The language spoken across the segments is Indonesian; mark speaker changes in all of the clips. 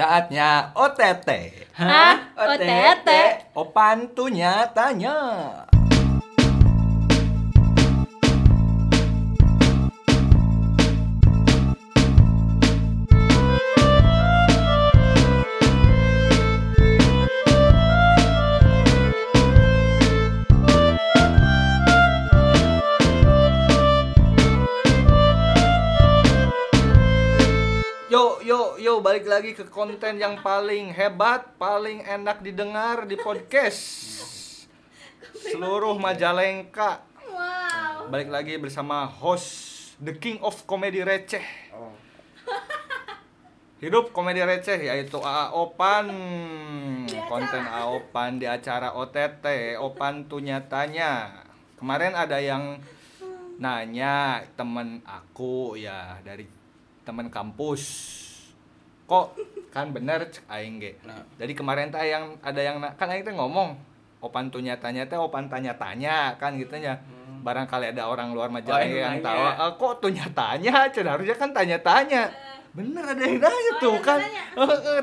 Speaker 1: Saatnya OTT.
Speaker 2: Hah? OTT?
Speaker 1: Opan tuh balik lagi ke konten yang paling hebat, paling enak didengar di podcast. Seluruh Majalengka.
Speaker 2: Wow.
Speaker 1: Balik lagi bersama host The King of Comedy Receh. Hidup komedi receh yaitu AA Opan. Konten AA Opan di acara OTT, Opan tuh nyatanya. Kemarin ada yang nanya temen aku ya dari temen kampus. Kok kan bener cek aing ge.
Speaker 3: Nah.
Speaker 1: Jadi kemarin teh yang ada yang kan aing teh ngomong Opan tuh nyatanya teh Opan tanya-tanya kan gitu nya. Barangkali ada orang luar Majalengka
Speaker 3: Hmm. Oh, yang
Speaker 1: tahu, "Ah, kok tuh nyatanya? Cenah harusnya kan tanya-tanya. Bener ada yang nanya
Speaker 2: Oh,
Speaker 1: tuh kan.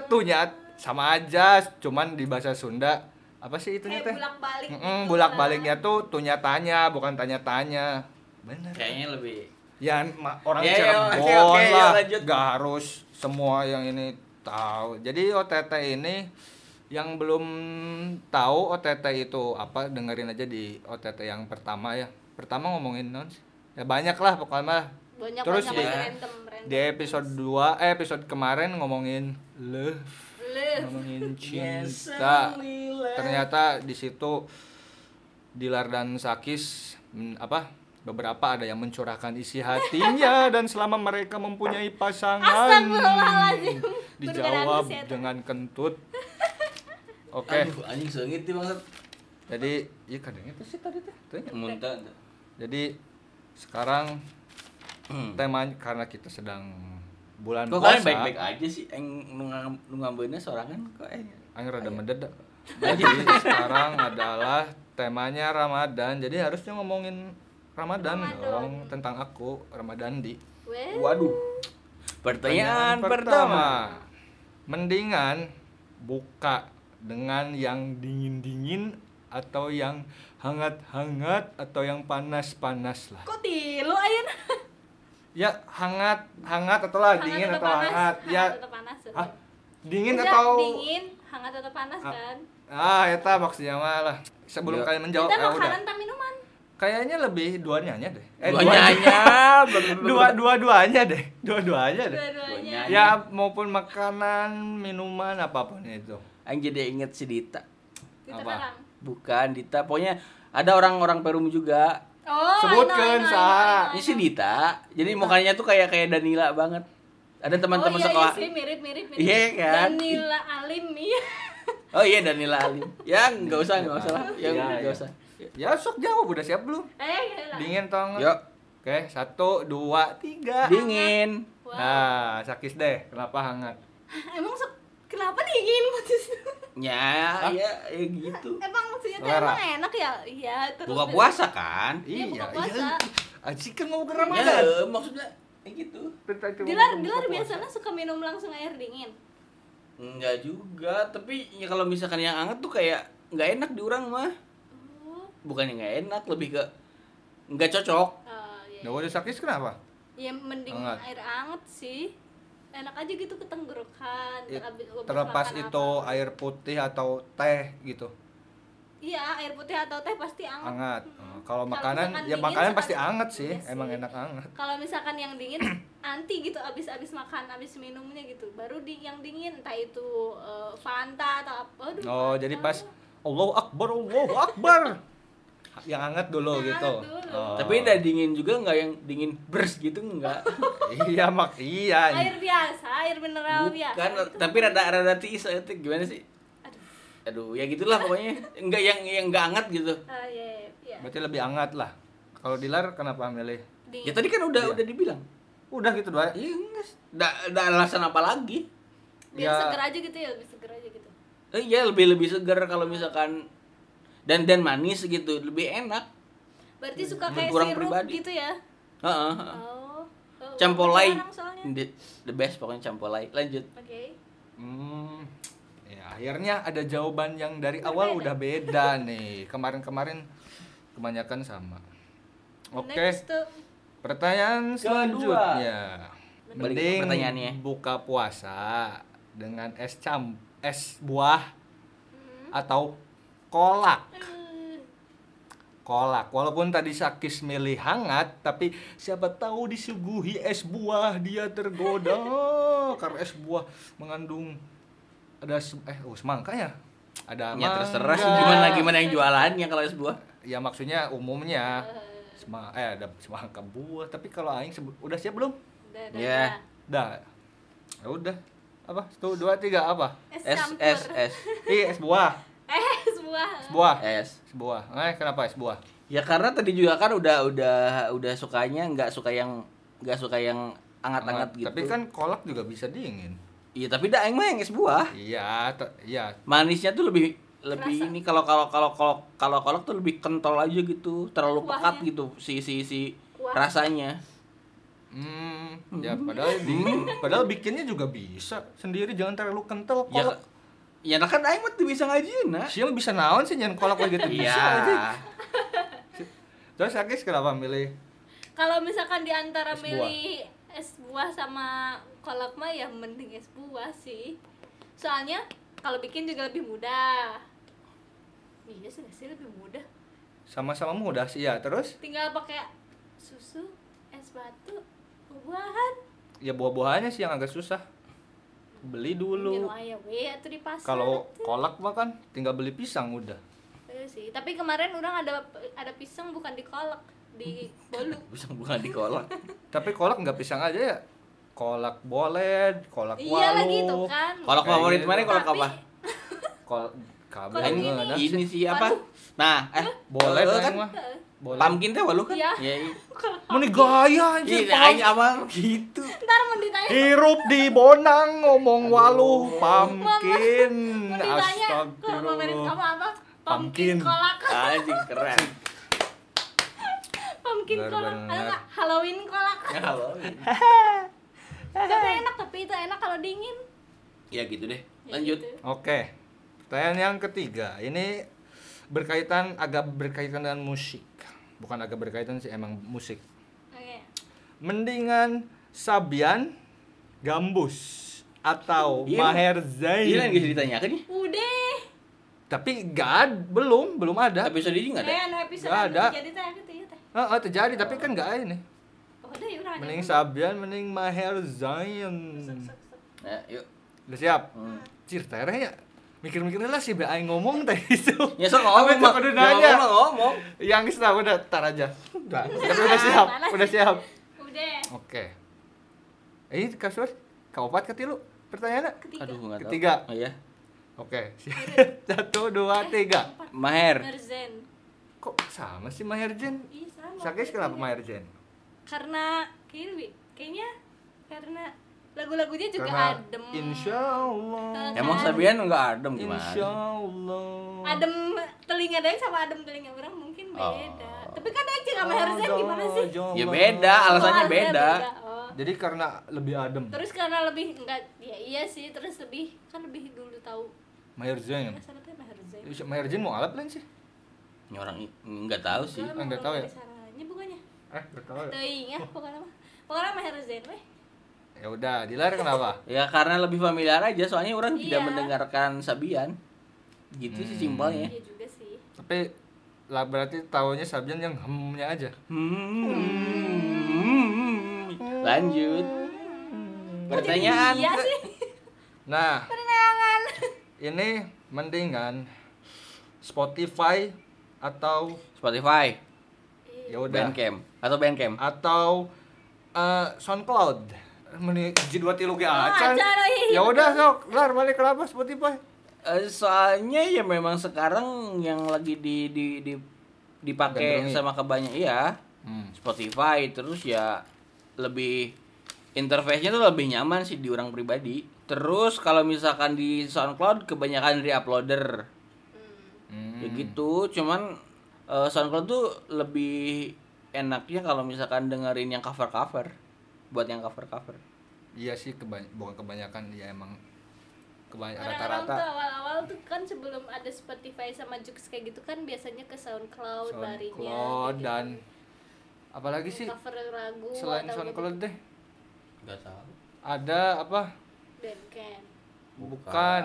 Speaker 1: tuh nyat sama aja, cuman di bahasa Sunda apa sih itunya teh?
Speaker 2: bulak-balik.
Speaker 1: Mm,
Speaker 2: gitu
Speaker 1: bulak-baliknya
Speaker 2: kan.
Speaker 1: tuh tuh nyatanya bukan tanya-tanya. Bener.
Speaker 3: Kayaknya lebih
Speaker 1: Ya ma- orang
Speaker 3: Ya, ya,
Speaker 1: Cirebon
Speaker 3: oke, oke, ya,
Speaker 1: lah,
Speaker 3: lanjut.
Speaker 1: gak harus semua yang ini tahu. Jadi OTT ini yang belum tahu OTT itu apa dengerin aja di OTT yang pertama ya. Pertama ngomongin non? Ya banyak lah pokoknya.
Speaker 2: Banyak
Speaker 1: Terus
Speaker 2: banyak
Speaker 1: di-
Speaker 2: banget random random.
Speaker 1: Di episode 2 eh episode kemarin ngomongin love,
Speaker 2: Live.
Speaker 1: ngomongin cinta.
Speaker 3: love.
Speaker 1: Ternyata di situ Dilar dan Sakis mm, apa beberapa ada yang mencurahkan isi hatinya dan selama mereka mempunyai pasangan dijawab
Speaker 2: di
Speaker 1: dengan kentut. Oke,
Speaker 3: Aduh, anjing seungit tuh banget.
Speaker 1: jadi iya kadang itu sih tadi teh.
Speaker 3: Muntah.
Speaker 1: Jadi sekarang
Speaker 3: Hmm.
Speaker 1: tema karena kita sedang bulan
Speaker 3: Kok kalian
Speaker 1: puasa.
Speaker 3: baik-baik aja sih? Eng nungam nungambeunnya sorangan kok eh.
Speaker 1: Aing rada mendadak. Jadi sekarang adalah temanya Ramadan. Jadi harusnya ngomongin Ramadan,
Speaker 2: Ramadan.
Speaker 1: dong tentang aku Ramadan di.
Speaker 2: Weh.
Speaker 3: Waduh. Pertanyaan pertama.
Speaker 1: Mendingan buka dengan yang dingin-dingin atau yang hangat-hangat atau yang panas-panas lah.
Speaker 2: Kok tilu ayeuna?
Speaker 1: Ya hangat, hangat atau lah dingin
Speaker 2: Hangat
Speaker 1: atau hangat. Ya
Speaker 2: atau panas.
Speaker 1: Hah? dingin
Speaker 2: Udah,
Speaker 1: atau
Speaker 2: dingin, hangat atau panas
Speaker 1: Ah,
Speaker 2: kan?
Speaker 1: Ah, eta maksudnya mah lah. Sebelum
Speaker 3: Ya.
Speaker 1: kalian menjawab,
Speaker 2: Kita
Speaker 1: ya udah.
Speaker 2: makanan tak minuman.
Speaker 1: Kayaknya lebih dua-duanya deh. Eh,
Speaker 3: Duanya
Speaker 1: dua dua-duanya deh. Dua-duanya deh.
Speaker 2: Dua-duanya.
Speaker 3: Duanya.
Speaker 1: Ya maupun makanan, minuman apa pun itu.
Speaker 3: Aing jadi inget si Dita.
Speaker 2: Kita
Speaker 1: apa?
Speaker 3: Bukan Dita, pokoknya ada orang-orang Perum juga.
Speaker 2: Oh,
Speaker 1: Sebutkeun,
Speaker 2: I know, I know,
Speaker 1: Sa.
Speaker 2: I know, I
Speaker 3: Ini si. Dita. Jadi mukanya tuh kayak kayak Danila banget. Ada teman-teman
Speaker 2: oh, iya,
Speaker 3: sekolah.
Speaker 2: Iya sih, mirip mirip mirip.
Speaker 3: Iya, kan?
Speaker 2: Danila Alim iya.
Speaker 3: Oh iya Danila Alim. Ya nggak usah nggak usah. Ya
Speaker 1: Iya,
Speaker 3: nggak
Speaker 1: iya.
Speaker 3: usah.
Speaker 1: Ya sok jawab udah siap belum?
Speaker 2: Eh, gila lah.
Speaker 1: Dingin tong.
Speaker 3: Yuk
Speaker 1: Oke, satu, dua, tiga.
Speaker 3: dingin.
Speaker 2: Wow.
Speaker 1: Nah, sakis deh. Kenapa hangat?
Speaker 2: Emang se- kenapa dingin maksudnya?
Speaker 3: Ya ya ya gitu.
Speaker 2: Emang maksudnya tuh emang enak ya? Iya, terus
Speaker 3: Buka puasa kan?
Speaker 2: Iya, buka puasa.
Speaker 1: Aji kan mau ke
Speaker 3: Ya
Speaker 1: Ramadan.
Speaker 3: maksudnya kayak gitu.
Speaker 2: Dilar, Dilar biasanya suka minum langsung air dingin.
Speaker 3: Enggak juga, tapi ya kalau misalkan yang hangat tuh kayak nggak enak di orang mah.
Speaker 2: Oh,
Speaker 3: Bukannya nggak enak, lebih ke nggak cocok.
Speaker 2: oh, iya.
Speaker 1: Nah, udah sakis kenapa?
Speaker 2: Ya mending air anget sih. Enak aja gitu ketenggorokan.
Speaker 1: Ya,
Speaker 2: abis- abis
Speaker 1: Terlepas
Speaker 2: makan
Speaker 1: itu
Speaker 2: apa.
Speaker 1: air putih atau teh gitu.
Speaker 2: Iya, air putih atau teh pasti anget.
Speaker 1: Hangat.
Speaker 2: Mm.
Speaker 1: Oh, Kalau makanan, ya
Speaker 2: dingin,
Speaker 1: makanan pasti hangat sih.
Speaker 2: Iya
Speaker 1: Emang
Speaker 2: sih.
Speaker 1: enak hangat.
Speaker 2: Kalau misalkan yang dingin anti gitu abis-abis makan, abis minumnya gitu. Baru di yang dingin entah itu eh, Fanta atau apa. Aduh,
Speaker 1: Oh,
Speaker 2: Fanta.
Speaker 1: jadi pas Allahu Akbar, Allahu Akbar. Yang hangat dulu
Speaker 2: Yang
Speaker 1: gitu.
Speaker 2: hangat dulu.
Speaker 1: Oh.
Speaker 3: Tapi udah dingin juga nggak yang dingin bers gitu enggak.
Speaker 1: iya mak iya.
Speaker 2: air biasa, air mineral biasa.
Speaker 3: Bukan,
Speaker 2: gitu.
Speaker 3: tapi rada rada tiis itu gimana sih?
Speaker 2: Aduh.
Speaker 3: Aduh, ya gitulah pokoknya. Enggak yang yang enggak hangat gitu.
Speaker 2: Ah, iya, iya.
Speaker 1: Berarti lebih hangat lah. Kalau Dilar kenapa milih?
Speaker 2: Dingin.
Speaker 3: Ya tadi kan udah
Speaker 1: Iya.
Speaker 3: udah dibilang.
Speaker 1: Udah gitu doang.
Speaker 3: Iya enggak. Da, da alasan apa lagi?
Speaker 2: Biar
Speaker 1: Ya.
Speaker 2: seger aja gitu ya, lebih seger aja gitu.
Speaker 3: Eh, iya lebih lebih segar kalau misalkan dan dan manis gitu lebih enak.
Speaker 2: Berarti suka kayak sirup
Speaker 3: pribadi.
Speaker 2: gitu ya?
Speaker 3: Heeh. heeh.
Speaker 2: Oh. Oh,
Speaker 3: Campolai the, the best pokoknya campolai. Lanjut.
Speaker 2: Oke.
Speaker 1: Hmm, ya akhirnya ada jawaban yang dari awal udah beda nih. Kemarin-kemarin kebanyakan sama. Oke,
Speaker 2: Next tuh
Speaker 1: pertanyaan
Speaker 3: Kedua.
Speaker 1: selanjutnya. Mending
Speaker 3: pertanyaannya.
Speaker 1: buka puasa dengan es cam es buah atau kolak.
Speaker 2: eh,
Speaker 1: Kolak, walaupun tadi Sakis milih hangat, tapi siapa tahu disuguhi es buah dia tergoda karena es buah mengandung ada se- eh oh semangka ya? Ada
Speaker 3: Ya terserah sih gimana gimana yang jualannya kalau es buah.
Speaker 1: Ya maksudnya umumnya sema eh ada semangka buah, tapi kalau aing udah siap belum?
Speaker 2: udah, udah,
Speaker 3: Ya.
Speaker 2: udah.
Speaker 1: Dah. Ya udah. Apa? Satu, dua, tiga apa?
Speaker 2: Es
Speaker 3: Es
Speaker 2: campur.
Speaker 3: es es
Speaker 1: Ih, es buah.
Speaker 2: Es buah.
Speaker 1: Es buah.
Speaker 3: es.
Speaker 1: Es buah. Eh, kenapa es buah?
Speaker 3: Ya karena tadi juga kan udah udah udah sukanya nggak suka yang nggak suka yang anget-anget gitu.
Speaker 1: Tapi kan kolak juga bisa dingin.
Speaker 3: Iya tapi dah mah yang es buah.
Speaker 1: Iya, iya.
Speaker 3: Manisnya tuh lebih lebih
Speaker 2: Kerasa.
Speaker 3: ini kalau kalau kalau kalau kalau kolak tuh lebih kental aja gitu, terlalu pekat
Speaker 2: Kuahnya.
Speaker 3: gitu si si si
Speaker 2: Kuah.
Speaker 3: rasanya.
Speaker 1: Hmm, ya padahal bikin, padahal bikinnya juga bisa sendiri jangan terlalu kental
Speaker 3: Ya
Speaker 1: kolak.
Speaker 3: ya nah kan aing mah tuh bisa ngajian nah.
Speaker 1: Siapa bisa naon sih jangan kolak lagi gitu bisa aja.
Speaker 3: Iya.
Speaker 1: Terus Akis kenapa milih?
Speaker 2: Kalau misalkan di antara
Speaker 1: Es
Speaker 2: milih es buah sama kolak mah ya mending es buah sih. Soalnya kalau bikin juga lebih mudah. Iya sih sih lebih mudah.
Speaker 1: Sama-sama mudah sih ya. Terus
Speaker 2: Tinggal pakai susu, es batu, buah-buahan.
Speaker 1: ya buah-buahannya sih yang agak susah. Beli dulu.
Speaker 2: Pasar.
Speaker 1: Kalau kolak mah kan tinggal beli pisang udah.
Speaker 2: Iya sih. Tapi kemarin orang ada ada pisang bukan di kolak, di bolu.
Speaker 3: Bisa bukan di kolak.
Speaker 1: Tapi kolak nggak pisang aja ya. Kolak boled, kolak
Speaker 2: iya
Speaker 1: walu.
Speaker 2: lagi tuh kan.
Speaker 3: Kolak favorit
Speaker 1: gitu.
Speaker 3: mana kolak apa?
Speaker 1: Kol kabel
Speaker 2: Kolak
Speaker 3: Aing
Speaker 2: ini.
Speaker 3: ini
Speaker 1: sih.
Speaker 3: sih apa? Nah, eh
Speaker 1: Boleh
Speaker 3: eh,
Speaker 1: kan
Speaker 3: kan
Speaker 1: mah. Boleh.
Speaker 3: pumpkin teh walu kan?
Speaker 2: Iya.
Speaker 3: Ya, iya.
Speaker 1: Mau nih gaya anjir.
Speaker 3: Iya, aing apa gitu.
Speaker 2: Ntar mau ditanya
Speaker 1: Hirup di Bonang ngomong waluh pumpkin.
Speaker 2: mau ditanya kok favorit kamu
Speaker 1: Astagfirullah.
Speaker 2: apa?
Speaker 1: Pumpkin.
Speaker 2: Pumpkin kolak.
Speaker 3: Anjing keren.
Speaker 2: Pumpkin kolak. Ada? Halloween kolak.
Speaker 3: Ya halo.
Speaker 2: tapi enak tapi itu enak kalau dingin.
Speaker 3: Ya gitu deh.
Speaker 2: Ya
Speaker 3: Lanjut.
Speaker 2: gitu.
Speaker 1: Oke. Pertanyaan yang ketiga. Ini berkaitan agak berkaitan dengan musik. Bukan agak berkaitan sih emang musik.
Speaker 2: Oke.
Speaker 1: Mendingan Sabian Gambus atau
Speaker 3: Iya,
Speaker 1: Maher Zain.
Speaker 3: Iya yang bisa ditanyakan nih.
Speaker 2: Udah.
Speaker 1: Tapi gak belum, belum ada.
Speaker 3: Episode ini enggak ada.
Speaker 2: Eh, anu episode
Speaker 1: Nggak ada.
Speaker 2: Jadi teh teh.
Speaker 1: Ah, ah, terjadi tapi kan gak ada nih.
Speaker 2: Oh, ya.
Speaker 1: Mending Sabian, mending Maher Zain.
Speaker 3: Nah, yuk.
Speaker 1: Udah siap?
Speaker 3: Hmm.
Speaker 1: Tereh ya. Mikir-mikir lah sih, Aing ngomong tadi itu.
Speaker 3: Ya
Speaker 1: Apa
Speaker 3: ngomong, Mak.
Speaker 1: kudu
Speaker 3: Ya,
Speaker 1: nanya?
Speaker 3: ngomong, ngomong.
Speaker 1: Yang kita udah tar aja. Udah, udah siap, udah siap.
Speaker 2: Udah.
Speaker 1: Oke. Eh, kasur, kaopat ketilu pertanyaannya.
Speaker 2: Ketiga.
Speaker 3: Aduh, enggak tahu.
Speaker 1: Ketiga.
Speaker 3: Oh iya.
Speaker 1: Oke, siap. Satu, dua, tiga.
Speaker 2: Empat.
Speaker 3: Maher.
Speaker 2: Merzen.
Speaker 1: Kok sama sih Maher Jen?
Speaker 2: Iya sama.
Speaker 1: Sakis kenapa Maher Jen?
Speaker 2: Karena kayaknya kayaknya karena lagu-lagunya juga
Speaker 1: Karena
Speaker 2: adem.
Speaker 1: Insya Allah.
Speaker 2: Kan?
Speaker 3: Emang Sabian enggak adem gimana?
Speaker 1: Insya Allah.
Speaker 2: Adem telinga dia sama adem telinga orang mungkin beda.
Speaker 3: Oh.
Speaker 2: Tapi kan aja sama Merzen gimana sih?
Speaker 3: Ya beda, alasannya
Speaker 2: Oh,
Speaker 3: beda.
Speaker 2: Oh.
Speaker 1: Jadi karena lebih adem.
Speaker 2: Terus karena lebih enggak ya iya sih, terus lebih kan lebih dulu tahu
Speaker 1: Maher Jen.
Speaker 2: Rasanya teh Merzen.
Speaker 1: Maher Jen mau alap lain sih?
Speaker 3: Ini orang enggak tahu sih.
Speaker 2: Soalnya
Speaker 1: enggak
Speaker 2: emang
Speaker 1: tahu ya?
Speaker 2: Saranya bukannya.
Speaker 1: Eh, gak tahu ya.
Speaker 2: Teuing ya pokoknya mah. Pokoknya Merzen weh.
Speaker 1: Ya udah, Dilar kenapa?
Speaker 3: Ya karena lebih familiar aja, soalnya orang tidak
Speaker 2: Iya.
Speaker 3: mendengarkan Sabian. Gitu sih
Speaker 1: Hmm.
Speaker 3: simpelnya.
Speaker 2: Iya juga sih.
Speaker 1: Tapi lah berarti tahunya Sabian yang hemnya aja.
Speaker 3: Hmm. Lanjut. Pertanyaan.
Speaker 2: Iya sih.
Speaker 1: Nah,
Speaker 2: Pertanyaan.
Speaker 1: ini mendingan Spotify atau
Speaker 3: Spotify,
Speaker 1: ya udah
Speaker 3: Bandcamp atau Bandcamp.
Speaker 1: atau eh, SoundCloud. Hiji dua tilu ge
Speaker 2: Oh,
Speaker 1: acan.
Speaker 2: oh
Speaker 1: Ya udah sok, Lar balik kenapa Spotify?
Speaker 3: Eh, soalnya ya memang sekarang yang lagi di di di dipakai sama kebanyakan iya
Speaker 1: Hmm.
Speaker 3: Spotify terus ya lebih interface-nya tuh lebih nyaman sih di orang pribadi. Terus kalau misalkan di SoundCloud kebanyakan re-uploader.
Speaker 1: Hmm.
Speaker 3: Ya gitu, cuman eh, SoundCloud tuh lebih enaknya kalau misalkan dengerin yang cover-cover buat yang cover-cover.
Speaker 1: Iya sih kebany bukan kebanyakan ya emang kebanyakan rata-rata
Speaker 2: awal-awal tuh kan sebelum ada Spotify sama Joox kayak gitu kan biasanya ke SoundCloud, larinya
Speaker 1: SoundCloud dan
Speaker 2: gitu.
Speaker 1: apalagi sih
Speaker 2: cover lagu
Speaker 1: selain SoundCloud deh
Speaker 3: Gak tahu.
Speaker 1: ada apa
Speaker 2: Bandcamp,
Speaker 1: bukan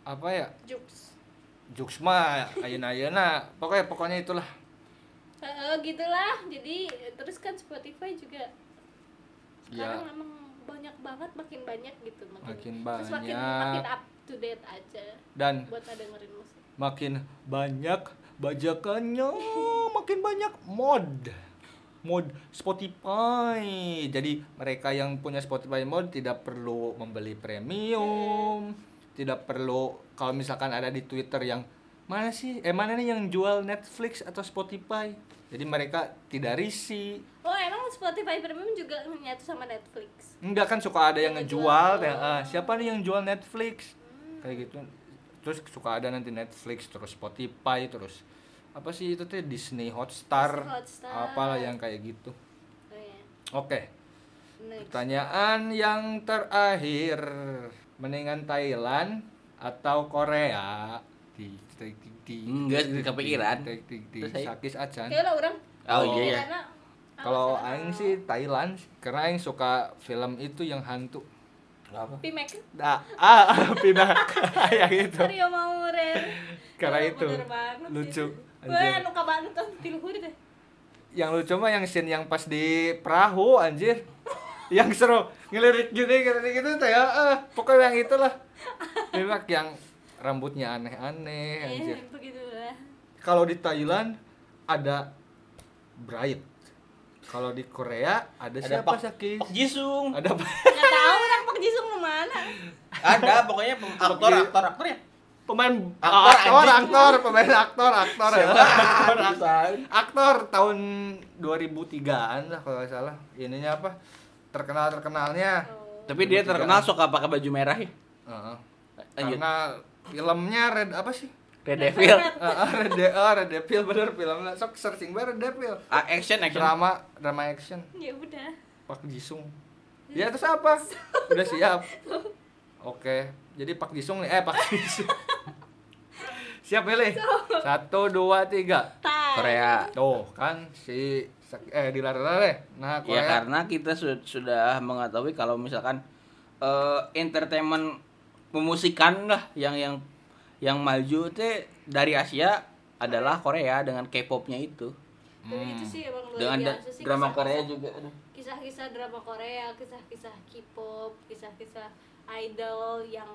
Speaker 1: apa ya
Speaker 2: Joox.
Speaker 1: Jux mah ayeuna-ayeuna pokoknya pokoknya itulah
Speaker 2: Heeh, gitulah. Jadi terus kan Spotify juga
Speaker 1: Ya.
Speaker 2: sekarang emang banyak banget makin banyak gitu
Speaker 1: Makin
Speaker 2: terus makin
Speaker 1: banyak.
Speaker 2: makin up to date aja
Speaker 1: dan
Speaker 2: buat dengerin musik.
Speaker 1: makin banyak bajakannya makin banyak mod mod Spotify jadi mereka yang punya Spotify mod tidak perlu membeli premium tidak perlu kalau misalkan ada di Twitter yang mana sih eh mana nih yang jual Netflix atau Spotify jadi mereka tidak risih
Speaker 2: Oh Spotify Premium juga nyatu sama Netflix.
Speaker 1: enggak kan suka ada yang
Speaker 2: Yang
Speaker 1: ngejual ya, ah, siapa nih yang jual Netflix kayak gitu terus suka ada nanti Netflix terus Spotify terus apa sih itu tuh Disney Hotstar,
Speaker 2: Disney Hotstar.
Speaker 1: apalah yang kayak gitu
Speaker 2: Oh iya.
Speaker 1: oke
Speaker 2: Next.
Speaker 1: pertanyaan yang terakhir mendingan Thailand atau Korea di di di di
Speaker 3: Enggak, kepikiran.
Speaker 1: di di di sakis acan
Speaker 2: Kayak lah orang.
Speaker 3: Oh, iya ya.
Speaker 2: Karena
Speaker 1: kalau aing sih Thailand karena aing suka film itu yang hantu
Speaker 3: Apa?
Speaker 2: P-Maker.
Speaker 1: Nah, ah, pindah yang itu.
Speaker 2: Maurer.
Speaker 1: Karena itu
Speaker 2: banget
Speaker 1: lucu. anjir.
Speaker 2: Wah, kabanget tuh tiluhur deh.
Speaker 1: Yang lucu mah yang scene yang pas di perahu anjir. yang seru ngelirik gini ngelirik gitu teh eh, pokoknya yang itulah. Memang yang rambutnya aneh-aneh anjir.
Speaker 2: Eh, begitulah.
Speaker 1: Kalau di Thailand ada Bright. Kalau di Korea ada,
Speaker 3: Ada
Speaker 1: siapa
Speaker 3: Pak? Pak Jisung.
Speaker 1: Ada
Speaker 2: Enggak tahu orang Pak Jisung lu mana.
Speaker 3: Ada pokoknya aktor aktor aktor ya.
Speaker 1: pemain
Speaker 3: Aktor,
Speaker 1: aktor, aktor, pemain aktor, aktor, ya. Aktor,
Speaker 3: Aktor.
Speaker 1: aktor tahun 2003-an lah kalau nggak salah. Ininya apa? Terkenal terkenalnya.
Speaker 2: Oh.
Speaker 3: Tapi dia terkenal suka pakai baju merah ya.
Speaker 1: Karena filmnya Red apa sih?
Speaker 3: Red Devil.
Speaker 1: Heeh, Red, De oh, Red Devil bener filmnya. Sok searching bae Red Devil.
Speaker 3: Ah, action action.
Speaker 1: Drama, drama action.
Speaker 2: Ya udah.
Speaker 1: Pak Jisung. Ya terus apa? Udah siap. Oke. Jadi Pak Jisung nih, eh Pak Jisung. siap milih. Satu, dua, tiga.
Speaker 2: Tai.
Speaker 3: Korea.
Speaker 1: Tuh kan si eh dilarang deh. Nah,
Speaker 3: Ya
Speaker 1: Korea.
Speaker 3: karena kita su- sudah mengetahui kalau misalkan eh, entertainment pemusikan lah yang yang yang maju teh dari Asia adalah Korea dengan K-popnya itu.
Speaker 2: Tapi itu sih emang luar
Speaker 3: Dengan
Speaker 2: biasa sih.
Speaker 3: drama
Speaker 2: kisah-kisah-
Speaker 3: Korea juga.
Speaker 2: Kisah-kisah drama Korea, kisah-kisah K-pop, kisah-kisah idol yang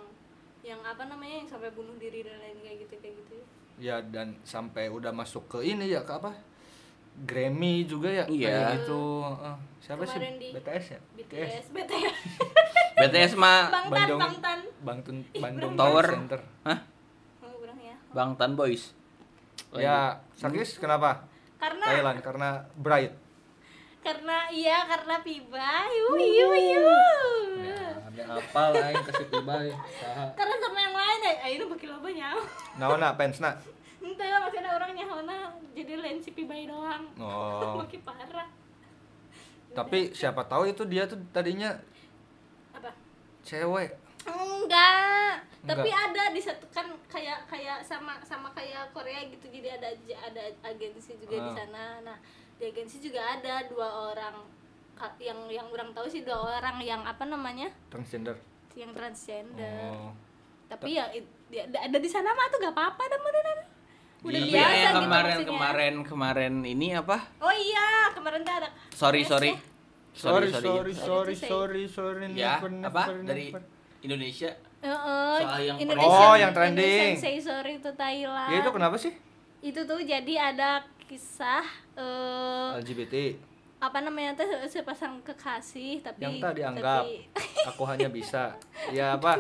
Speaker 2: yang apa namanya yang sampai bunuh diri dan lain kayak gitu kayak gitu ya.
Speaker 1: Ya dan sampai udah masuk ke ini ya ke apa? Grammy juga ya
Speaker 3: Iya.
Speaker 1: kayak gitu. Heeh. siapa
Speaker 2: Kemarin
Speaker 1: sih? BTS ya?
Speaker 2: BTS, BTS,
Speaker 3: BTS mah
Speaker 2: Bangtan,
Speaker 1: Bandung.
Speaker 2: Bangtan.
Speaker 1: Bangtun
Speaker 2: Ih,
Speaker 1: Bandung.
Speaker 3: Tower.
Speaker 1: Center.
Speaker 3: Hah?
Speaker 2: Oh, ya.
Speaker 3: Bangtan Boys.
Speaker 1: Ya, Sakis kenapa?
Speaker 2: Karena
Speaker 1: Thailand karena Bright.
Speaker 2: karena iya karena piba. Yu yu yu.
Speaker 1: Ya, ada apa lain kasih tiba ya. Saha.
Speaker 2: Karena sama yang lain ya, ayo pakai loba nyawa.
Speaker 1: Naona pensna.
Speaker 2: Entah lah masih ada orang nyahona jadi lain si pibai doang.
Speaker 1: Oh.
Speaker 2: Makin parah.
Speaker 1: Tapi siapa tahu itu dia tuh tadinya
Speaker 2: Apa?
Speaker 1: cewek.
Speaker 2: Enggak. Tapi
Speaker 1: Enggak.
Speaker 2: ada di satu kan kayak kayak sama sama kayak Korea gitu. Jadi ada ada agensi juga di
Speaker 1: Ah.
Speaker 2: sana. Nah, di agensi juga ada dua orang yang yang orang tahu sih dua orang yang apa namanya?
Speaker 1: Transgender.
Speaker 2: yang transgender.
Speaker 1: Oh.
Speaker 2: Tapi ya it- dia- ada, di sana mah tuh gak apa-apa dah beneran. Udah
Speaker 3: Iya,
Speaker 2: biasa gitu
Speaker 3: kemarin
Speaker 2: maksudnya.
Speaker 3: kemarin kemarin ini apa?
Speaker 2: Oh iya, kemarin tuh ada
Speaker 3: Sorry
Speaker 2: Yes,
Speaker 3: sorry.
Speaker 2: ya.
Speaker 1: Sorry, sorry, sorry,
Speaker 2: Sorry
Speaker 1: sorry,
Speaker 2: to say.
Speaker 1: sorry,
Speaker 3: Ya,
Speaker 1: never,
Speaker 3: apa
Speaker 1: never,
Speaker 3: dari
Speaker 1: never.
Speaker 3: Indonesia?
Speaker 2: Heeh,
Speaker 3: Soal yang
Speaker 2: Indonesian-
Speaker 1: Oh, yang trending.
Speaker 2: Sorry to Thailand.
Speaker 1: Ya itu kenapa sih?
Speaker 2: Itu tuh jadi ada kisah eh
Speaker 1: LGBT.
Speaker 2: apa namanya tuh sepasang kekasih tapi
Speaker 1: Yang tadi anggap
Speaker 2: tapi-
Speaker 1: aku hanya bisa. Ya apa?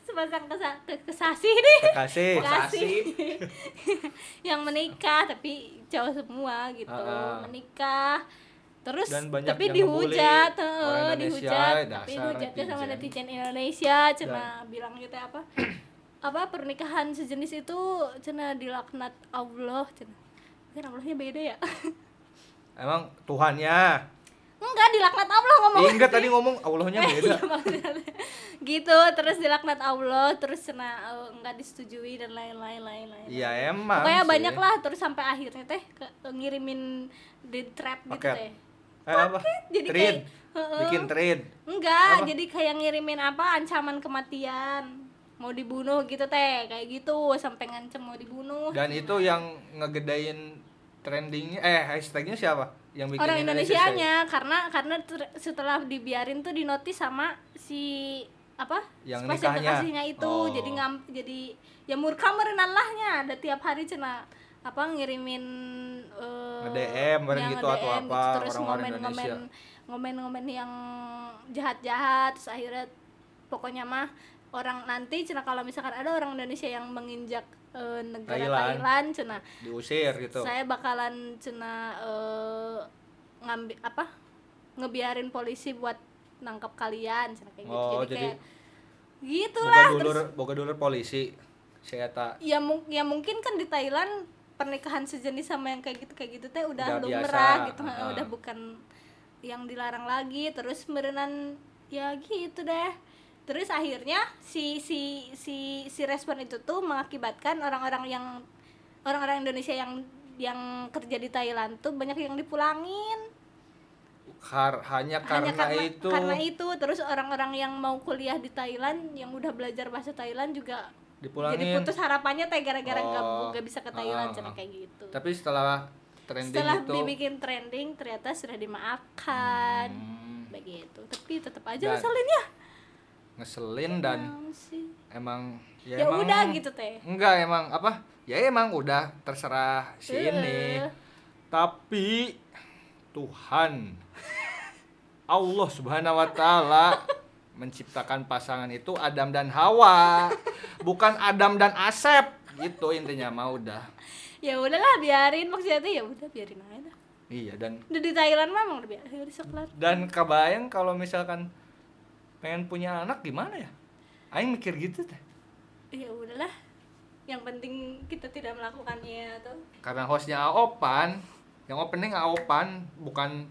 Speaker 2: sepasang kesa- ke- kesasih nih
Speaker 1: Kekasih.
Speaker 2: Kekasih. yang menikah tapi cowok semua gitu
Speaker 1: Ah, ah.
Speaker 2: menikah terus
Speaker 1: Dan banyak
Speaker 2: tapi
Speaker 1: yang
Speaker 2: dihujat heeh,
Speaker 1: orang Indonesia,
Speaker 2: dihujat tapi
Speaker 1: dasar
Speaker 2: dihujatnya sama
Speaker 1: netizen.
Speaker 2: Indonesia cina bilang gitu apa apa pernikahan sejenis itu cina dilaknat Allah cina kan Allahnya beda ya
Speaker 1: Emang Tuhannya.
Speaker 2: enggak dilaknat Allah ngomong
Speaker 1: Eh, enggak tadi ngomong Allahnya beda
Speaker 2: Iya, maksudnya. gitu terus dilaknat Allah terus kena eh, enggak disetujui dan lain-lain lain-lain
Speaker 1: Iya emang sih.
Speaker 2: banyak lah terus sampai akhirnya teh ke- ngirimin di trap gitu
Speaker 1: Paket.
Speaker 2: teh
Speaker 1: Eh, apa?
Speaker 2: jadi
Speaker 1: Trade.
Speaker 2: kayak.
Speaker 1: Bikin trade.
Speaker 2: enggak
Speaker 1: Apa?
Speaker 2: jadi kayak ngirimin apa ancaman kematian mau dibunuh gitu teh kayak gitu sampai ngancem mau dibunuh
Speaker 1: Dan itu yang ngegedain trendingnya eh hashtagnya siapa? Yang bikin
Speaker 2: orang
Speaker 1: Indonesia
Speaker 2: Indonesianya karena karena setelah dibiarin tuh dinotis sama si apa
Speaker 1: Yang
Speaker 2: kekasihnya itu
Speaker 1: Oh.
Speaker 2: jadi ngam jadi ya murka merenalahnya ada tiap hari cina apa ngirimin eh,
Speaker 1: Nge-DM bareng
Speaker 2: yang
Speaker 1: gitu atau
Speaker 2: nge-DM
Speaker 1: apa,
Speaker 2: terus
Speaker 1: orang-orang
Speaker 2: ngomen ngomen
Speaker 1: Indonesia.
Speaker 2: ngomen ngomen yang jahat jahat terus akhirnya pokoknya mah orang nanti cina kalau misalkan ada orang Indonesia yang menginjak eh, negara
Speaker 1: Thailand.
Speaker 2: Thailand cina
Speaker 1: diusir gitu.
Speaker 2: saya bakalan cina eh, ngambil apa ngebiarin polisi buat nangkap kalian cina kayak gitu
Speaker 1: Oh,
Speaker 2: jadi,
Speaker 1: jadi
Speaker 2: kayak
Speaker 1: Boga
Speaker 2: gitulah
Speaker 1: dulur,
Speaker 2: terus
Speaker 1: boga dulur polisi. Saya tak
Speaker 2: ya, mung- ya mungkin kan di Thailand pernikahan sejenis sama yang kayak gitu kayak gitu teh
Speaker 1: Udah
Speaker 2: udah, lumrah
Speaker 1: biasa,
Speaker 2: gitu
Speaker 1: heeh.
Speaker 2: udah bukan yang dilarang lagi. Terus merenan ya gitu deh. Terus akhirnya si si si si respon itu tuh mengakibatkan orang-orang yang orang-orang Indonesia yang yang kerja di Thailand tuh banyak yang dipulangin.
Speaker 1: Kar- hanya karena,
Speaker 2: hanya karena
Speaker 1: itu.
Speaker 2: karena itu. Terus orang-orang yang mau kuliah di Thailand yang udah belajar bahasa Thailand juga
Speaker 1: dipulangin.
Speaker 2: jadi putus harapannya teh gara-gara nggak
Speaker 1: Oh.
Speaker 2: nggak bisa ke Thailand
Speaker 1: ah.
Speaker 2: kayak gitu
Speaker 1: Tapi setelah trending
Speaker 2: setelah
Speaker 1: itu
Speaker 2: dibikin trending ternyata sudah dimaafkan
Speaker 1: hmm,
Speaker 2: begitu tapi tetap aja
Speaker 1: Dan-
Speaker 2: ngeselin ya
Speaker 1: ngeselin dan
Speaker 2: Emang sih.
Speaker 1: emang
Speaker 2: ya,
Speaker 1: emang-
Speaker 2: udah gitu teh
Speaker 1: Enggak emang apa? Ya emang udah terserah si ini.
Speaker 2: Heeh.
Speaker 1: Tapi Tuhan Allah Subhanahu wa taala menciptakan pasangan itu Adam dan Hawa, bukan Adam dan Asep. Gitu intinya mah udah.
Speaker 2: ya udahlah biarin maksudnya tuh ya udah biarin aja dah.
Speaker 1: Iya dan
Speaker 2: udah di Thailand mah emang udah biarin udah sekelar
Speaker 1: dan kebayang kalau misalkan pengen punya anak gimana ya? Aing mikir gitu teh.
Speaker 2: ya udahlah yang penting kita tidak melakukannya tuh
Speaker 1: Karena hostnya Aopan, yang opening Aopan, bukan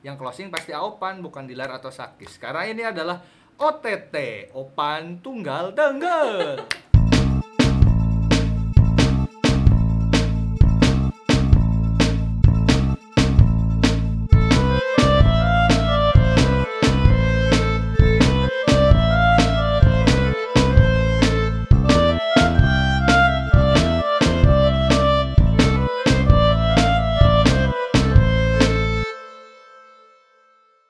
Speaker 1: yang closing pasti Aopan, bukan Dilar atau Sakis. Karena ini adalah OTT, Opan Tunggal Tengger.